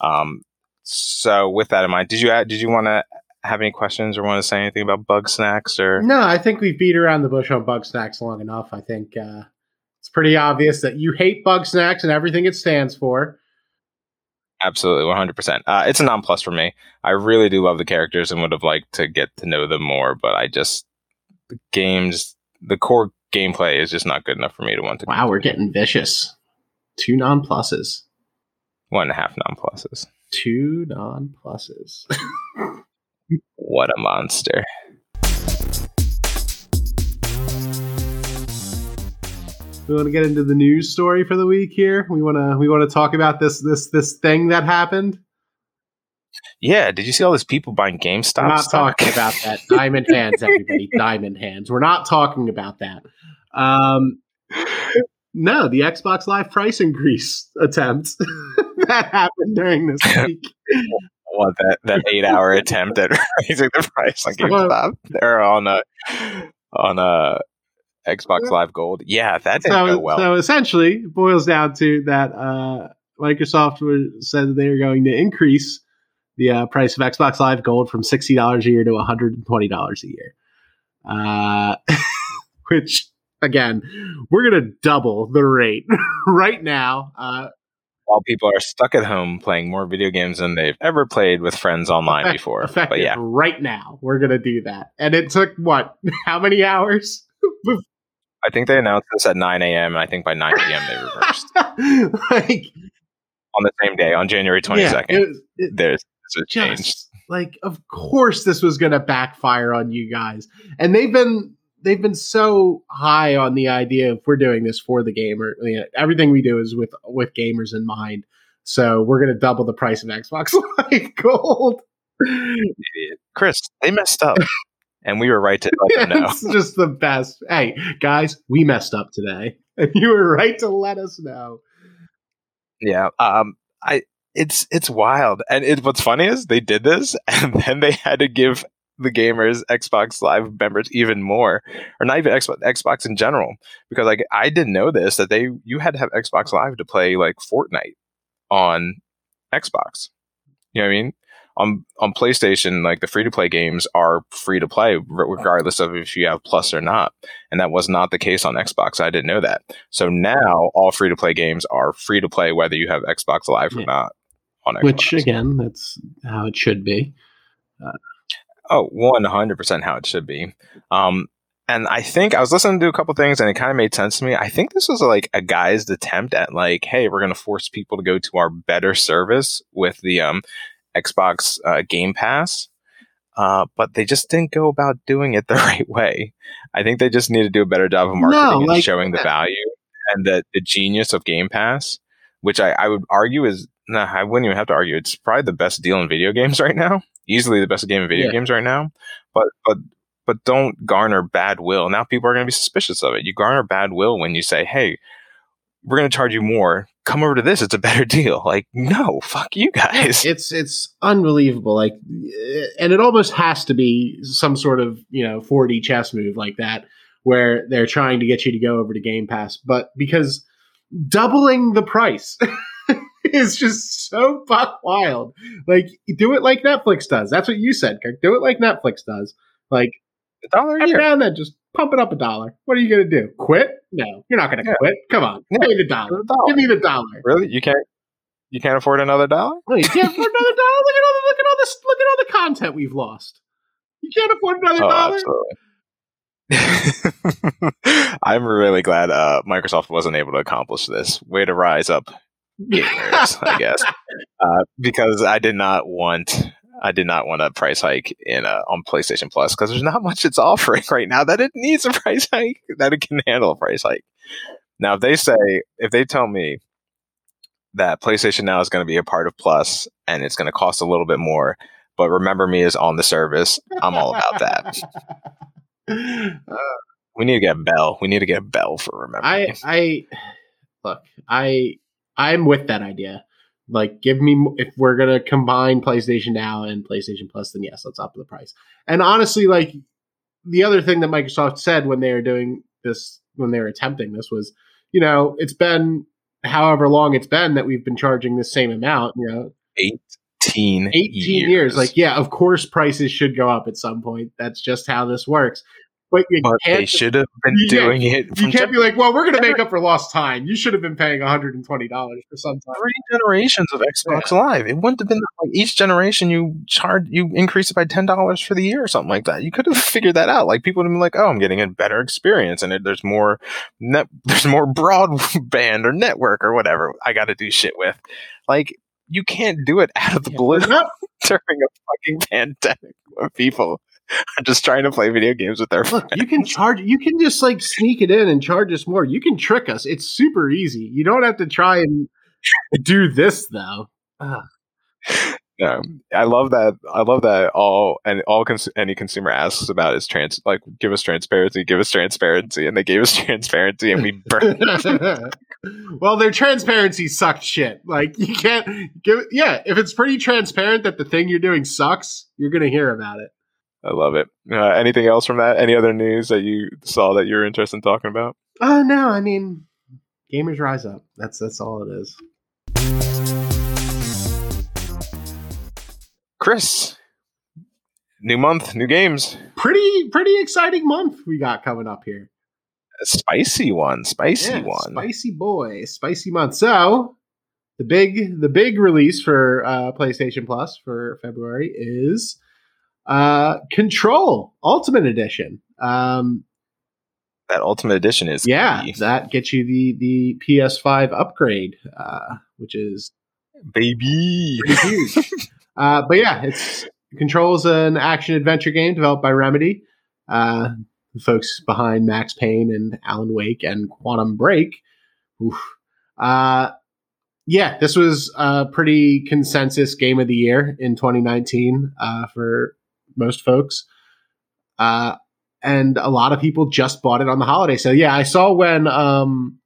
Um, so with that in mind, did you, add, did you want to have any questions or want to say anything about Bugsnax or? No, I think we've beat around the bush on Bugsnax long enough. I think, uh, it's pretty obvious that you hate Bugsnax and everything it stands for. Absolutely, one hundred percent. Uh, it's a non plus for me. I really do love the characters and would have liked to get to know them more, but I just the games, the core gameplay is just not good enough for me to want to. Wow, we're getting vicious. Two non pluses. One and a half non pluses. Two non pluses. what a monster. We want to get into the news story for the week here. We want to we want to talk about this this this thing that happened. Yeah, did you see all these people buying GameStop? We're not stock? talking about that. Diamond hands, everybody. Diamond hands. We're not talking about that. Um, no, the Xbox Live price increase attempt that happened during this week. what that that eight hour attempt at raising the price on GameStop? They're on a on a Xbox Live Gold. Yeah, that didn't so, go well. So essentially, it boils down to that uh, Microsoft said that they are going to increase the uh, price of Xbox Live Gold from sixty dollars a year to one hundred and twenty dollars a year. Uh, which again, we're going to double the rate right now. Uh, While people are stuck at home playing more video games than they've ever played with friends online effect, before. But yeah, right now we're going to do that, and it took what? How many hours? I think they announced this at 9 a.m. and I think by 9 p.m. they reversed. like on the same day, on January 22nd, yeah, it, it, there's, a change. Like, of course, this was going to backfire on you guys, and they've been they've been so high on the idea of we're doing this for the gamer. You know, everything we do is with with gamers in mind. So we're going to double the price of Xbox Live Gold. Chris, they messed up, and we were right to let them know. it's just the best. Hey, guys, we messed up today, and you were right to let us know. Yeah, um, I it's it's wild, and it, what's funny is they did this, and then they had to give the gamers Xbox Live members even more, or not even Xbox, Xbox in general, because like I didn't know this that they you had to have Xbox Live to play like Fortnite on Xbox. You know what I mean? On on PlayStation, like the free to play games are free to play regardless of if you have Plus or not, and that was not the case on Xbox. I didn't know that. So now all free to play games are free to play whether you have Xbox Live yeah. or not. On Xbox. Which again, that's how it should be. Uh, oh, one hundred percent how it should be. Um, and I think I was listening to a couple things and it kind of made sense to me. I think this was like a guy's attempt at like, hey, we're going to force people to go to our better service with the um, Xbox uh, Game Pass. Uh, but they just didn't go about doing it the right way. I think they just need to do a better job of marketing no, like, and showing the value and the, the genius of Game Pass, which I, I would argue is, nah, I wouldn't even have to argue. It's probably the best deal in video games right now. Easily the best game in video yeah. games right now. But, but but don't garner bad will. Now people are going to be suspicious of it. You garner bad will when you say, "Hey, we're going to charge you more. Come over to this; it's a better deal." Like, no, fuck you guys. It's it's unbelievable. Like, eh, and it almost has to be some sort of you know 4D chess move like that, where they're trying to get you to go over to Game Pass, but because doubling the price. is just so buck wild. Like, do it like Netflix does. That's what you said, Kirk. Do it like Netflix does. Like, a dollar a year. Every now and then, just pump it up a dollar. What are you going to do? Quit? No, you're not going to yeah. quit. Come on, yeah. give me the dollar. dollar. Give me the dollar. Really? You can't? You can't afford another dollar? No, you can't afford another dollar. Look at all the look at all this look at all the content we've lost. You can't afford another oh, dollar. Absolutely. I'm really glad uh, Microsoft wasn't able to accomplish this. Way to rise up, gamers, I guess, uh, because I did not want I did not want a price hike in uh, on PlayStation Plus because there's not much it's offering right now that it needs a price hike that it can handle a price hike. Now, if they say if they tell me that PlayStation Now is going to be a part of Plus and it's going to cost a little bit more, but remember me is on the service, I'm all about that. Uh, we need to get a bell. We need to get a bell for remember. I I look. I I'm with that idea. Like, give me if we're gonna combine PlayStation Now and PlayStation Plus, then yes, let's up the price. And honestly, like the other thing that Microsoft said when they were doing this, when they were attempting this, was, you know, it's been however long it's been that we've been charging the same amount. You know, 18, 18 years. years. Like, yeah, of course, prices should go up at some point. That's just how this works. But, you but they should have been doing it. You can't be like, well, we're going to make up for lost time. You should have been paying $120 for some time. Three generations of Xbox yeah. Live. It wouldn't have been like each generation you charge, you increase it by $10 for the year or something like that. You could have figured that out. Like people would have been like, oh, I'm getting a better experience and it, there's more net, there's more broadband or network or whatever I got to do shit with. Like, you can't do it out of the blue during a fucking pandemic of people I'm just trying to play video games with their Look, You can charge. You can just like sneak it in and charge us more. You can trick us. It's super easy. You don't have to try and do this though. Ugh. No, I love that. I love that all and all cons- any consumer asks about is trans. Like, give us transparency. Give us transparency, and they gave us transparency, and we burned. well, their transparency sucked shit. Like, you can't give. Yeah, if it's pretty transparent that the thing you're doing sucks, you're gonna hear about it. I love it. Uh, anything else from that? Any other news that you saw that you're interested in talking about? Uh, no, I mean, gamers rise up. That's that's all it is. Chris, new month, new games. Pretty pretty exciting month we got coming up here. A spicy one, spicy yeah, one, spicy boy, spicy month. So the big the big release for uh, PlayStation Plus for February is uh, Control Ultimate Edition. Um, that Ultimate Edition is yeah, key. that gets you the the PS5 upgrade, uh, which is baby huge. uh, but yeah, it's Control is an action adventure game developed by Remedy. Uh, the folks behind Max Payne and Alan Wake and Quantum Break. Oof. Uh, yeah, this was a pretty consensus game of the year in 2019 uh, for most folks. Uh, and a lot of people just bought it on the holiday sale. Yeah, I saw when um,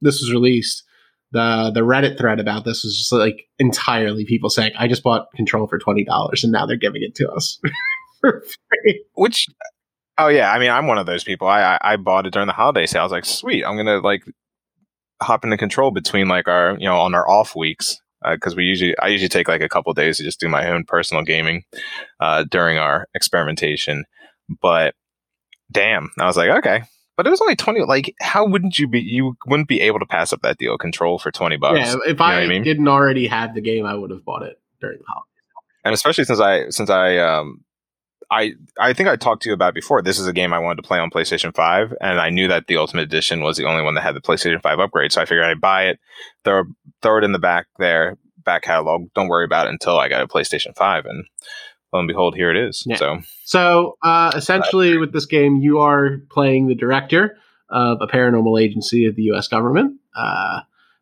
this was released, the the Reddit thread about this was just like entirely people saying, "I just bought Control for twenty dollars, and now they're giving it to us for free." Which, oh yeah, I mean, I'm one of those people. I I, I bought it during the holiday sale. I was like, sweet, I'm gonna like hop into Control between like our you know on our off weeks because uh, we usually I usually take like a couple days to just do my own personal gaming uh, during our experimentation. But damn, I was like, okay, but it was only twenty. Like, how wouldn't you be? You wouldn't be able to pass up that deal, Control for twenty bucks. Yeah, if I, I mean? didn't already have the game, I would have bought it during the holidays. And especially since I since I um I I think I talked to you about before. This is a game I wanted to play on PlayStation Five, and I knew that the Ultimate Edition was the only one that had the PlayStation Five upgrade. So I figured I'd buy it, throw throw it in the back there, back catalog. Don't worry about it until I got a PlayStation Five, and lo and behold, here it is. Yeah. So so uh, essentially, with this game, you are playing the director of a paranormal agency of the U.S. government uh,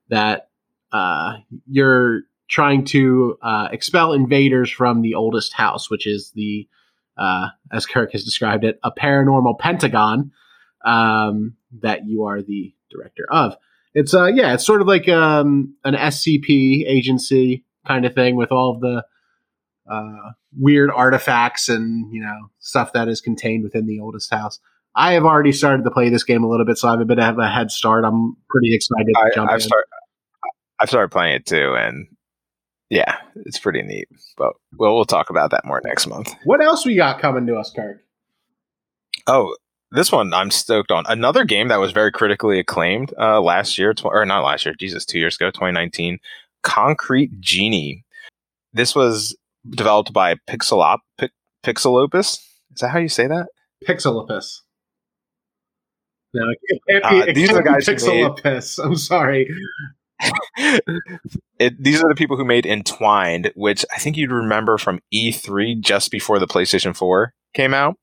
that uh, you're trying to uh, expel invaders from the oldest house, which is the uh, as Kirk has described it, a paranormal pentagon um, that you are the director of. It's uh yeah, it's sort of like um, an SCP agency kind of thing with all of the uh, weird artifacts and you know stuff that is contained within the oldest house. I have already started to play this game a little bit, so I have a bit of a head start. I'm pretty excited to I, jump I've in. Start, I've started playing it too, and yeah, it's pretty neat. But we'll we'll talk about that more next month. What else we got coming to us, Kirk? Oh, this one I'm stoked on. Another game that was very critically acclaimed uh, last year, tw- or not last year, Jesus, two years ago, 2019. Concrete Genie. This was developed by Pixelop P- Pixelopus. Is that how you say that? Pixelopus. No, it uh, these are the guys Pixelopus. I'm sorry. it, these are the people who made Entwined, which I think you'd remember from E3 just before the PlayStation 4 came out.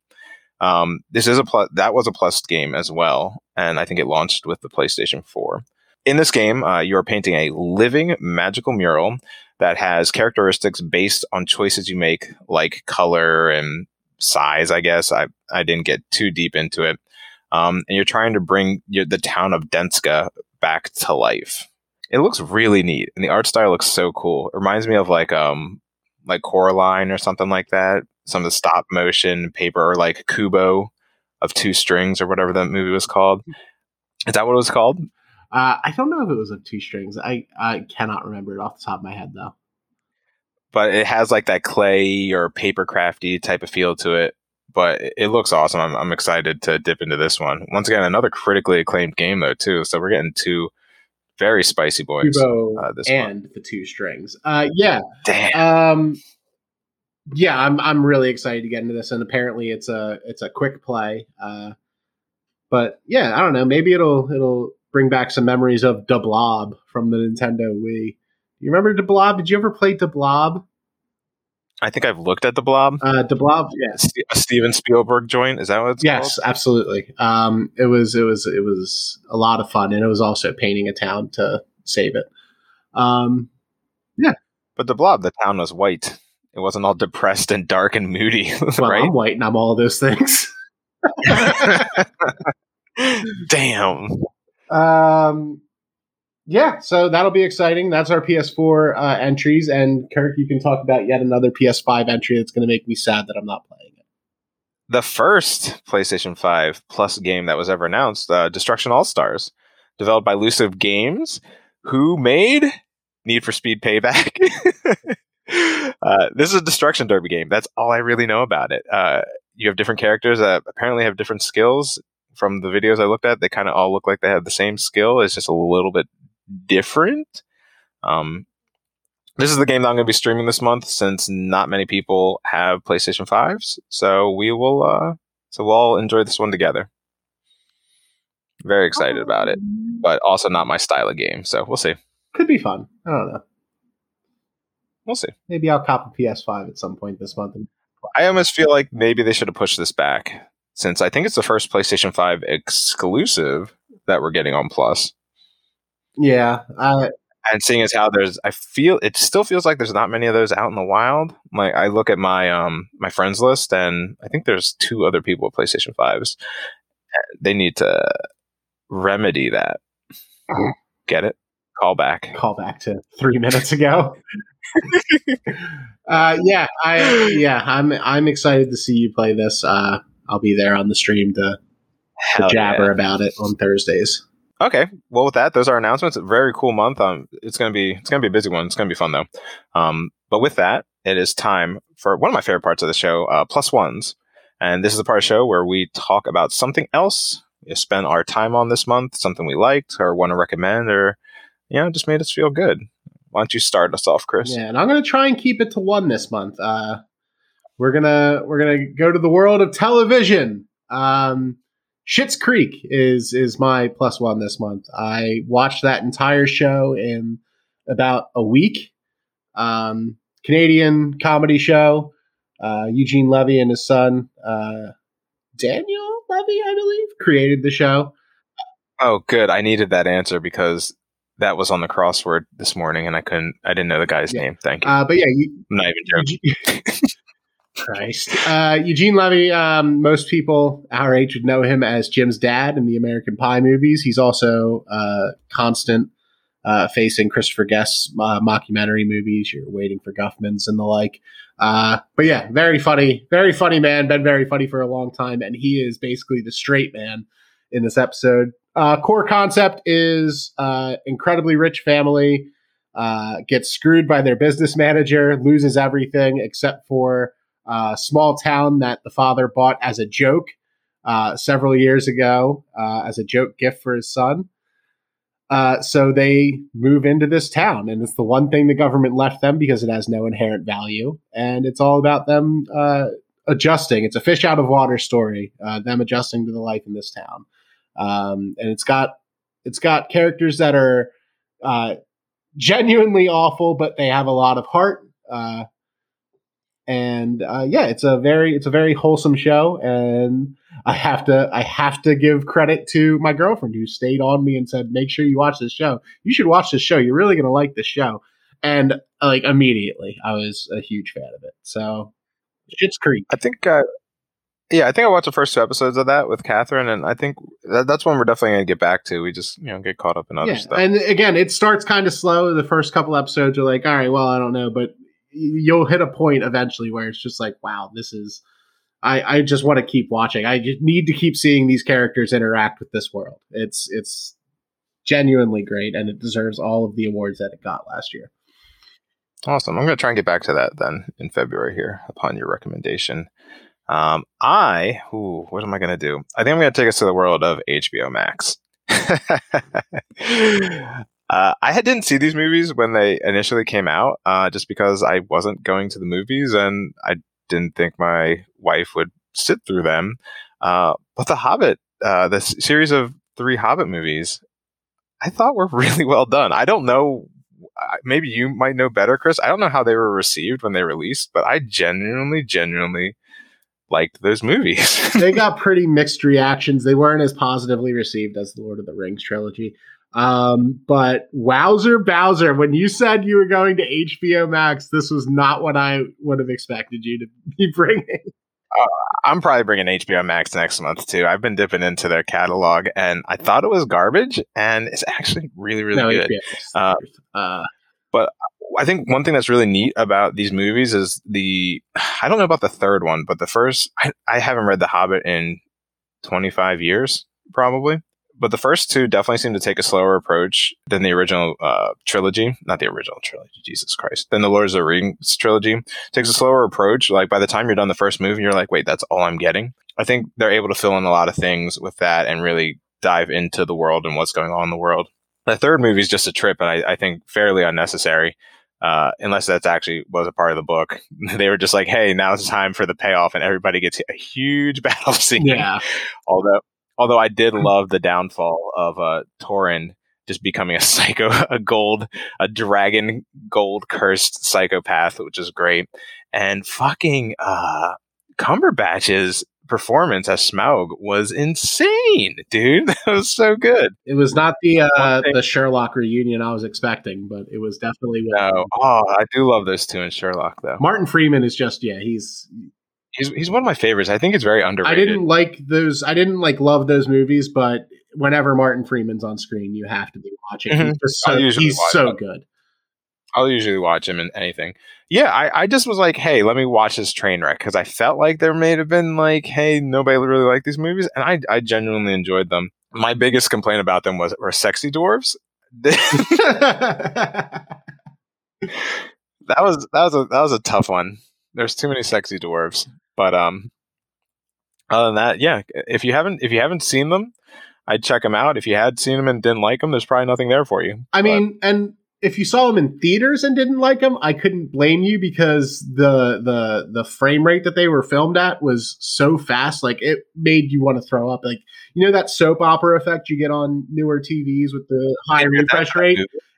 Um, this is a plus, that was a plus game as well, and I think it launched with the PlayStation 4. In this game, uh, you are painting a living magical mural that has characteristics based on choices you make, like color and size. I guess I I didn't get too deep into it. Um, and you're trying to bring your, the town of Denska back to life it looks really neat, and the art style looks so cool. It reminds me of like um like Coraline or something like that. Some of the stop motion paper or like Kubo of two strings or whatever that movie was called. Is that what it was called? Uh, I don't know if it was of two strings. I I cannot remember it off the top of my head though. But it has like that clay or paper crafty type of feel to it. But it looks awesome. I'm, I'm excited to dip into this one. Once again, another critically acclaimed game though too. So we're getting two very spicy boys. Uh, this and one. the two strings. Uh, yeah. Damn. Um, yeah, I'm I'm really excited to get into this, and apparently it's a it's a quick play. Uh, but yeah, I don't know. Maybe it'll it'll bring back some memories of de Blob from the Nintendo Wii. You remember de Blob? Did you ever play de Blob? I think I've looked at the blob. Uh, the blob, yes, a Steven Spielberg joint. Is that what it's yes, called? absolutely. Um, it was it was it was a lot of fun, and it was also painting a town to save it. Um, yeah, but the blob, the town was white. It wasn't all depressed and dark and moody. well, right? I'm white, and I'm all those things. Damn. Um, yeah, so that'll be exciting. That's our PS4 uh, entries, and Kirk, you can talk about yet another PS5 entry that's going to make me sad that I'm not playing it. The first PlayStation 5 Plus game that was ever announced, uh, Destruction All Stars, developed by Lucid Games, who made Need for Speed Payback. uh, this is a destruction derby game. That's all I really know about it. Uh, you have different characters that apparently have different skills. From the videos I looked at, they kind of all look like they have the same skill. It's just a little bit different. Um, this is the game that I'm going to be streaming this month since not many people have PlayStation 5s. So we will, uh, so we'll all enjoy this one together. Very excited about it, but also not my style of game. So we'll see. Could be fun. I don't know. We'll see. Maybe I'll cop a PS5 at some point this month. I almost feel like maybe they should have pushed this back since I think it's the first PlayStation 5 exclusive that we're getting on Plus. Yeah, I, and seeing as how there's i feel it still feels like there's not many of those out in the wild. Like i look at my um my friends list and i think there's two other people with playstation 5s they need to remedy that. Get it? Call back. Call back to three minutes ago. Uh yeah i yeah i'm i'm excited to see you play this. Uh i'll be there on the stream to, to jabber yeah. about it on thursdays Okay. Well, with that, those are announcements. Very cool month. Um, it's gonna be it's gonna be a busy one. It's gonna be fun though. Um, but with that, it is time for one of my favorite parts of the show, uh, plus ones. And this is the part of the show where we talk about something else we spend our time on this month, something we liked or want to recommend, or you know, just made us feel good. Why don't you start us off, Chris? Yeah, and I'm gonna try and keep it to one this month. Uh, we're gonna we're gonna go to the world of television. Um, Schitt's Creek is is my plus one this month. I watched that entire show in about a week. Um, Canadian comedy show. Uh, Eugene Levy and his son uh, Daniel Levy, I believe, created the show. Oh, good. I needed that answer because that was on the crossword this morning, and I couldn't. I didn't know the guy's Yeah. name. Thank you. Uh, but yeah, you, I'm not even joking. Christ. Uh, Eugene Levy, um, most people our age would know him as Jim's dad in the American Pie movies. He's also uh, constant uh, facing Christopher Guest's uh, mockumentary movies. You're waiting for Guffman's and the like. Uh, but yeah, very funny, very funny man. Been very funny for a long time, and he is basically the straight man in this episode. Uh, core concept is incredibly rich family gets screwed by their business manager, loses everything except for a small town that the father bought as a joke uh, several years ago uh, as a joke gift for his son. Uh, so they move into this town, and it's the one thing the government left them because it has no inherent value, and it's all about them uh, adjusting. It's a fish out of water story, uh, them adjusting to the life in this town, um, and it's got it's got characters that are uh, genuinely awful, but they have a lot of heart. Uh, and uh, yeah, it's a very it's a very wholesome show, and I have to I have to give credit to my girlfriend who stayed on me and said, "Make sure you watch this show. You should watch this show. You're really gonna like this show." And uh, like immediately, I was a huge fan of it. So, Schitt's Creek. I think, uh, yeah, I think I watched the first two episodes of that with Catherine, and I think that, that's one we're definitely going to get back to. We just, you know, get caught up in other Yeah, stuff. and again, it starts kind of slow. The first couple episodes are like, all right, well, I don't know, but you'll hit a point eventually where it's just like, wow, this is. I, I just want to keep watching. I just need to keep seeing these characters interact with this world. It's it's genuinely great, and it deserves all of the awards that it got last year. Awesome. I'm going to try and get back to that then in February here upon your recommendation. Um, I, ooh, what am I going to do? I think I'm going to take us to the world of HBO Max. uh, I didn't see these movies when they initially came out, uh, just because I wasn't going to the movies and I didn't think my wife would sit through them. Uh, but The Hobbit, uh, the s- series of three Hobbit movies, I thought were really well done. I don't know maybe you might know better, Chris. I don't know how they were received when they released, but I genuinely, genuinely liked those movies. they got pretty mixed reactions. They weren't as positively received as the Lord of the Rings trilogy. Um, but Wowzer Bowser, when you said you were going to HBO Max, this was not what I would have expected you to be bringing. I'm probably bringing HBO Max next month too. I've been dipping into their catalog, and I thought it was garbage, and it's actually really, really no, good. Uh, uh, I think one thing that's really neat about these movies is the I don't know about the third one, but the first I, I haven't read The Hobbit in 25 years probably. But the first two definitely seem to take a slower approach than the original uh, trilogy. Not the original trilogy, Jesus Christ. Then the Lord of the Rings trilogy. Takes a slower approach. Like by the time you're done the first movie, you're like, wait, that's all I'm getting. I think they're able to fill in a lot of things with that and really dive into the world and what's going on in the world. The third movie is just a trip, and I, I think fairly unnecessary uh, unless that's actually was a part of the book. they were just like, "Hey, now it's time for the payoff," and everybody gets a huge battle scene. yeah, Although, although I did love the downfall of uh, Thorin just becoming a psycho, a gold, a dragon gold cursed psychopath, which is great. And fucking uh, Cumberbatch's performance as Smaug was insane, dude. That was so good. It was not the uh, the Sherlock reunion I was expecting, but it was definitely. No, oh, I do love those two in Sherlock though. Martin Freeman is just yeah. He's He's he's one of my favorites. I think it's very underrated. I didn't like those. I didn't like love those movies, but whenever Martin Freeman's on screen, you have to be watching. He's Mhm. just so, he's so good. I'll usually watch him in anything. Yeah, I, I just was like, hey, let me watch this train wreck because I felt like there may have been like, hey, nobody really liked these movies, and I I genuinely enjoyed them. My biggest complaint about them was were sexy dwarves. that was that was a that was a tough one. There's too many sexy dwarves, but um, other than that, yeah. If you haven't if you haven't seen them, I'd check them out. If you had seen them and didn't like them, there's probably nothing there for you. I But- mean, and if you saw them in theaters and didn't like them, I couldn't blame you because the the the frame rate that they were filmed at was so fast, like it made you want to throw up. Like you know that soap opera effect you get on newer TVs with the high refresh rate.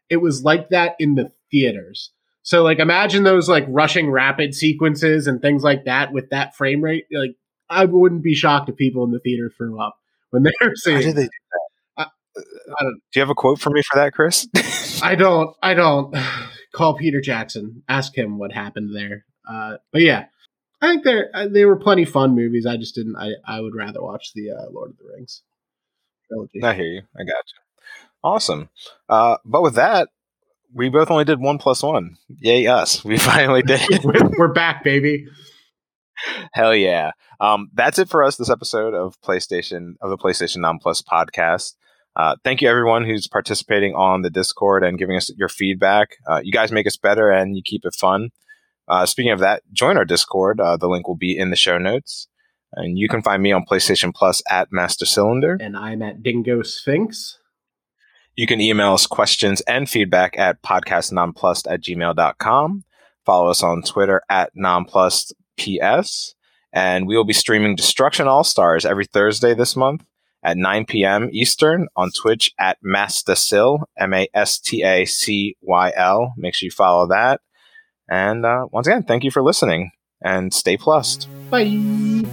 It was like that in the theaters. So like imagine those like rushing rapid sequences and things like that with that frame rate. Like I wouldn't be shocked if people in the theater threw up when they were How seeing. did they do that? I don't- Do you have a quote for me for that, Chris? I don't. I don't. Call Peter Jackson. Ask him what happened there. Uh, but yeah, I think they're uh, they were plenty fun movies. I just didn't. I I would rather watch the uh, Lord of the Rings trilogy. I hear you. I got you. Awesome. Uh, but with that, we both only did one plus one. Yay, us. We finally did it. we're, back, baby. Hell yeah. Um, that's it for us this episode of PlayStation of the PlayStation Non Plus podcast. Uh, thank you everyone who's participating on the Discord and giving us your feedback. Uh, you guys make us better and you keep it fun. Uh, speaking of that, join our Discord. Uh, the link will be in the show notes. And you can find me on PlayStation Plus at Master Cylinder. And I'm at Dingo Sphinx. You can email us questions and feedback at podcastnonplussed at gmail.com. Follow us on Twitter at nonplussedps. And we will be streaming Destruction All Stars every Thursday this month at 9 p.m. Eastern on Twitch at Mastacyl, M A S T A C Y L. Make sure you follow that. And uh, once again, thank you for listening and stay plussed. Bye.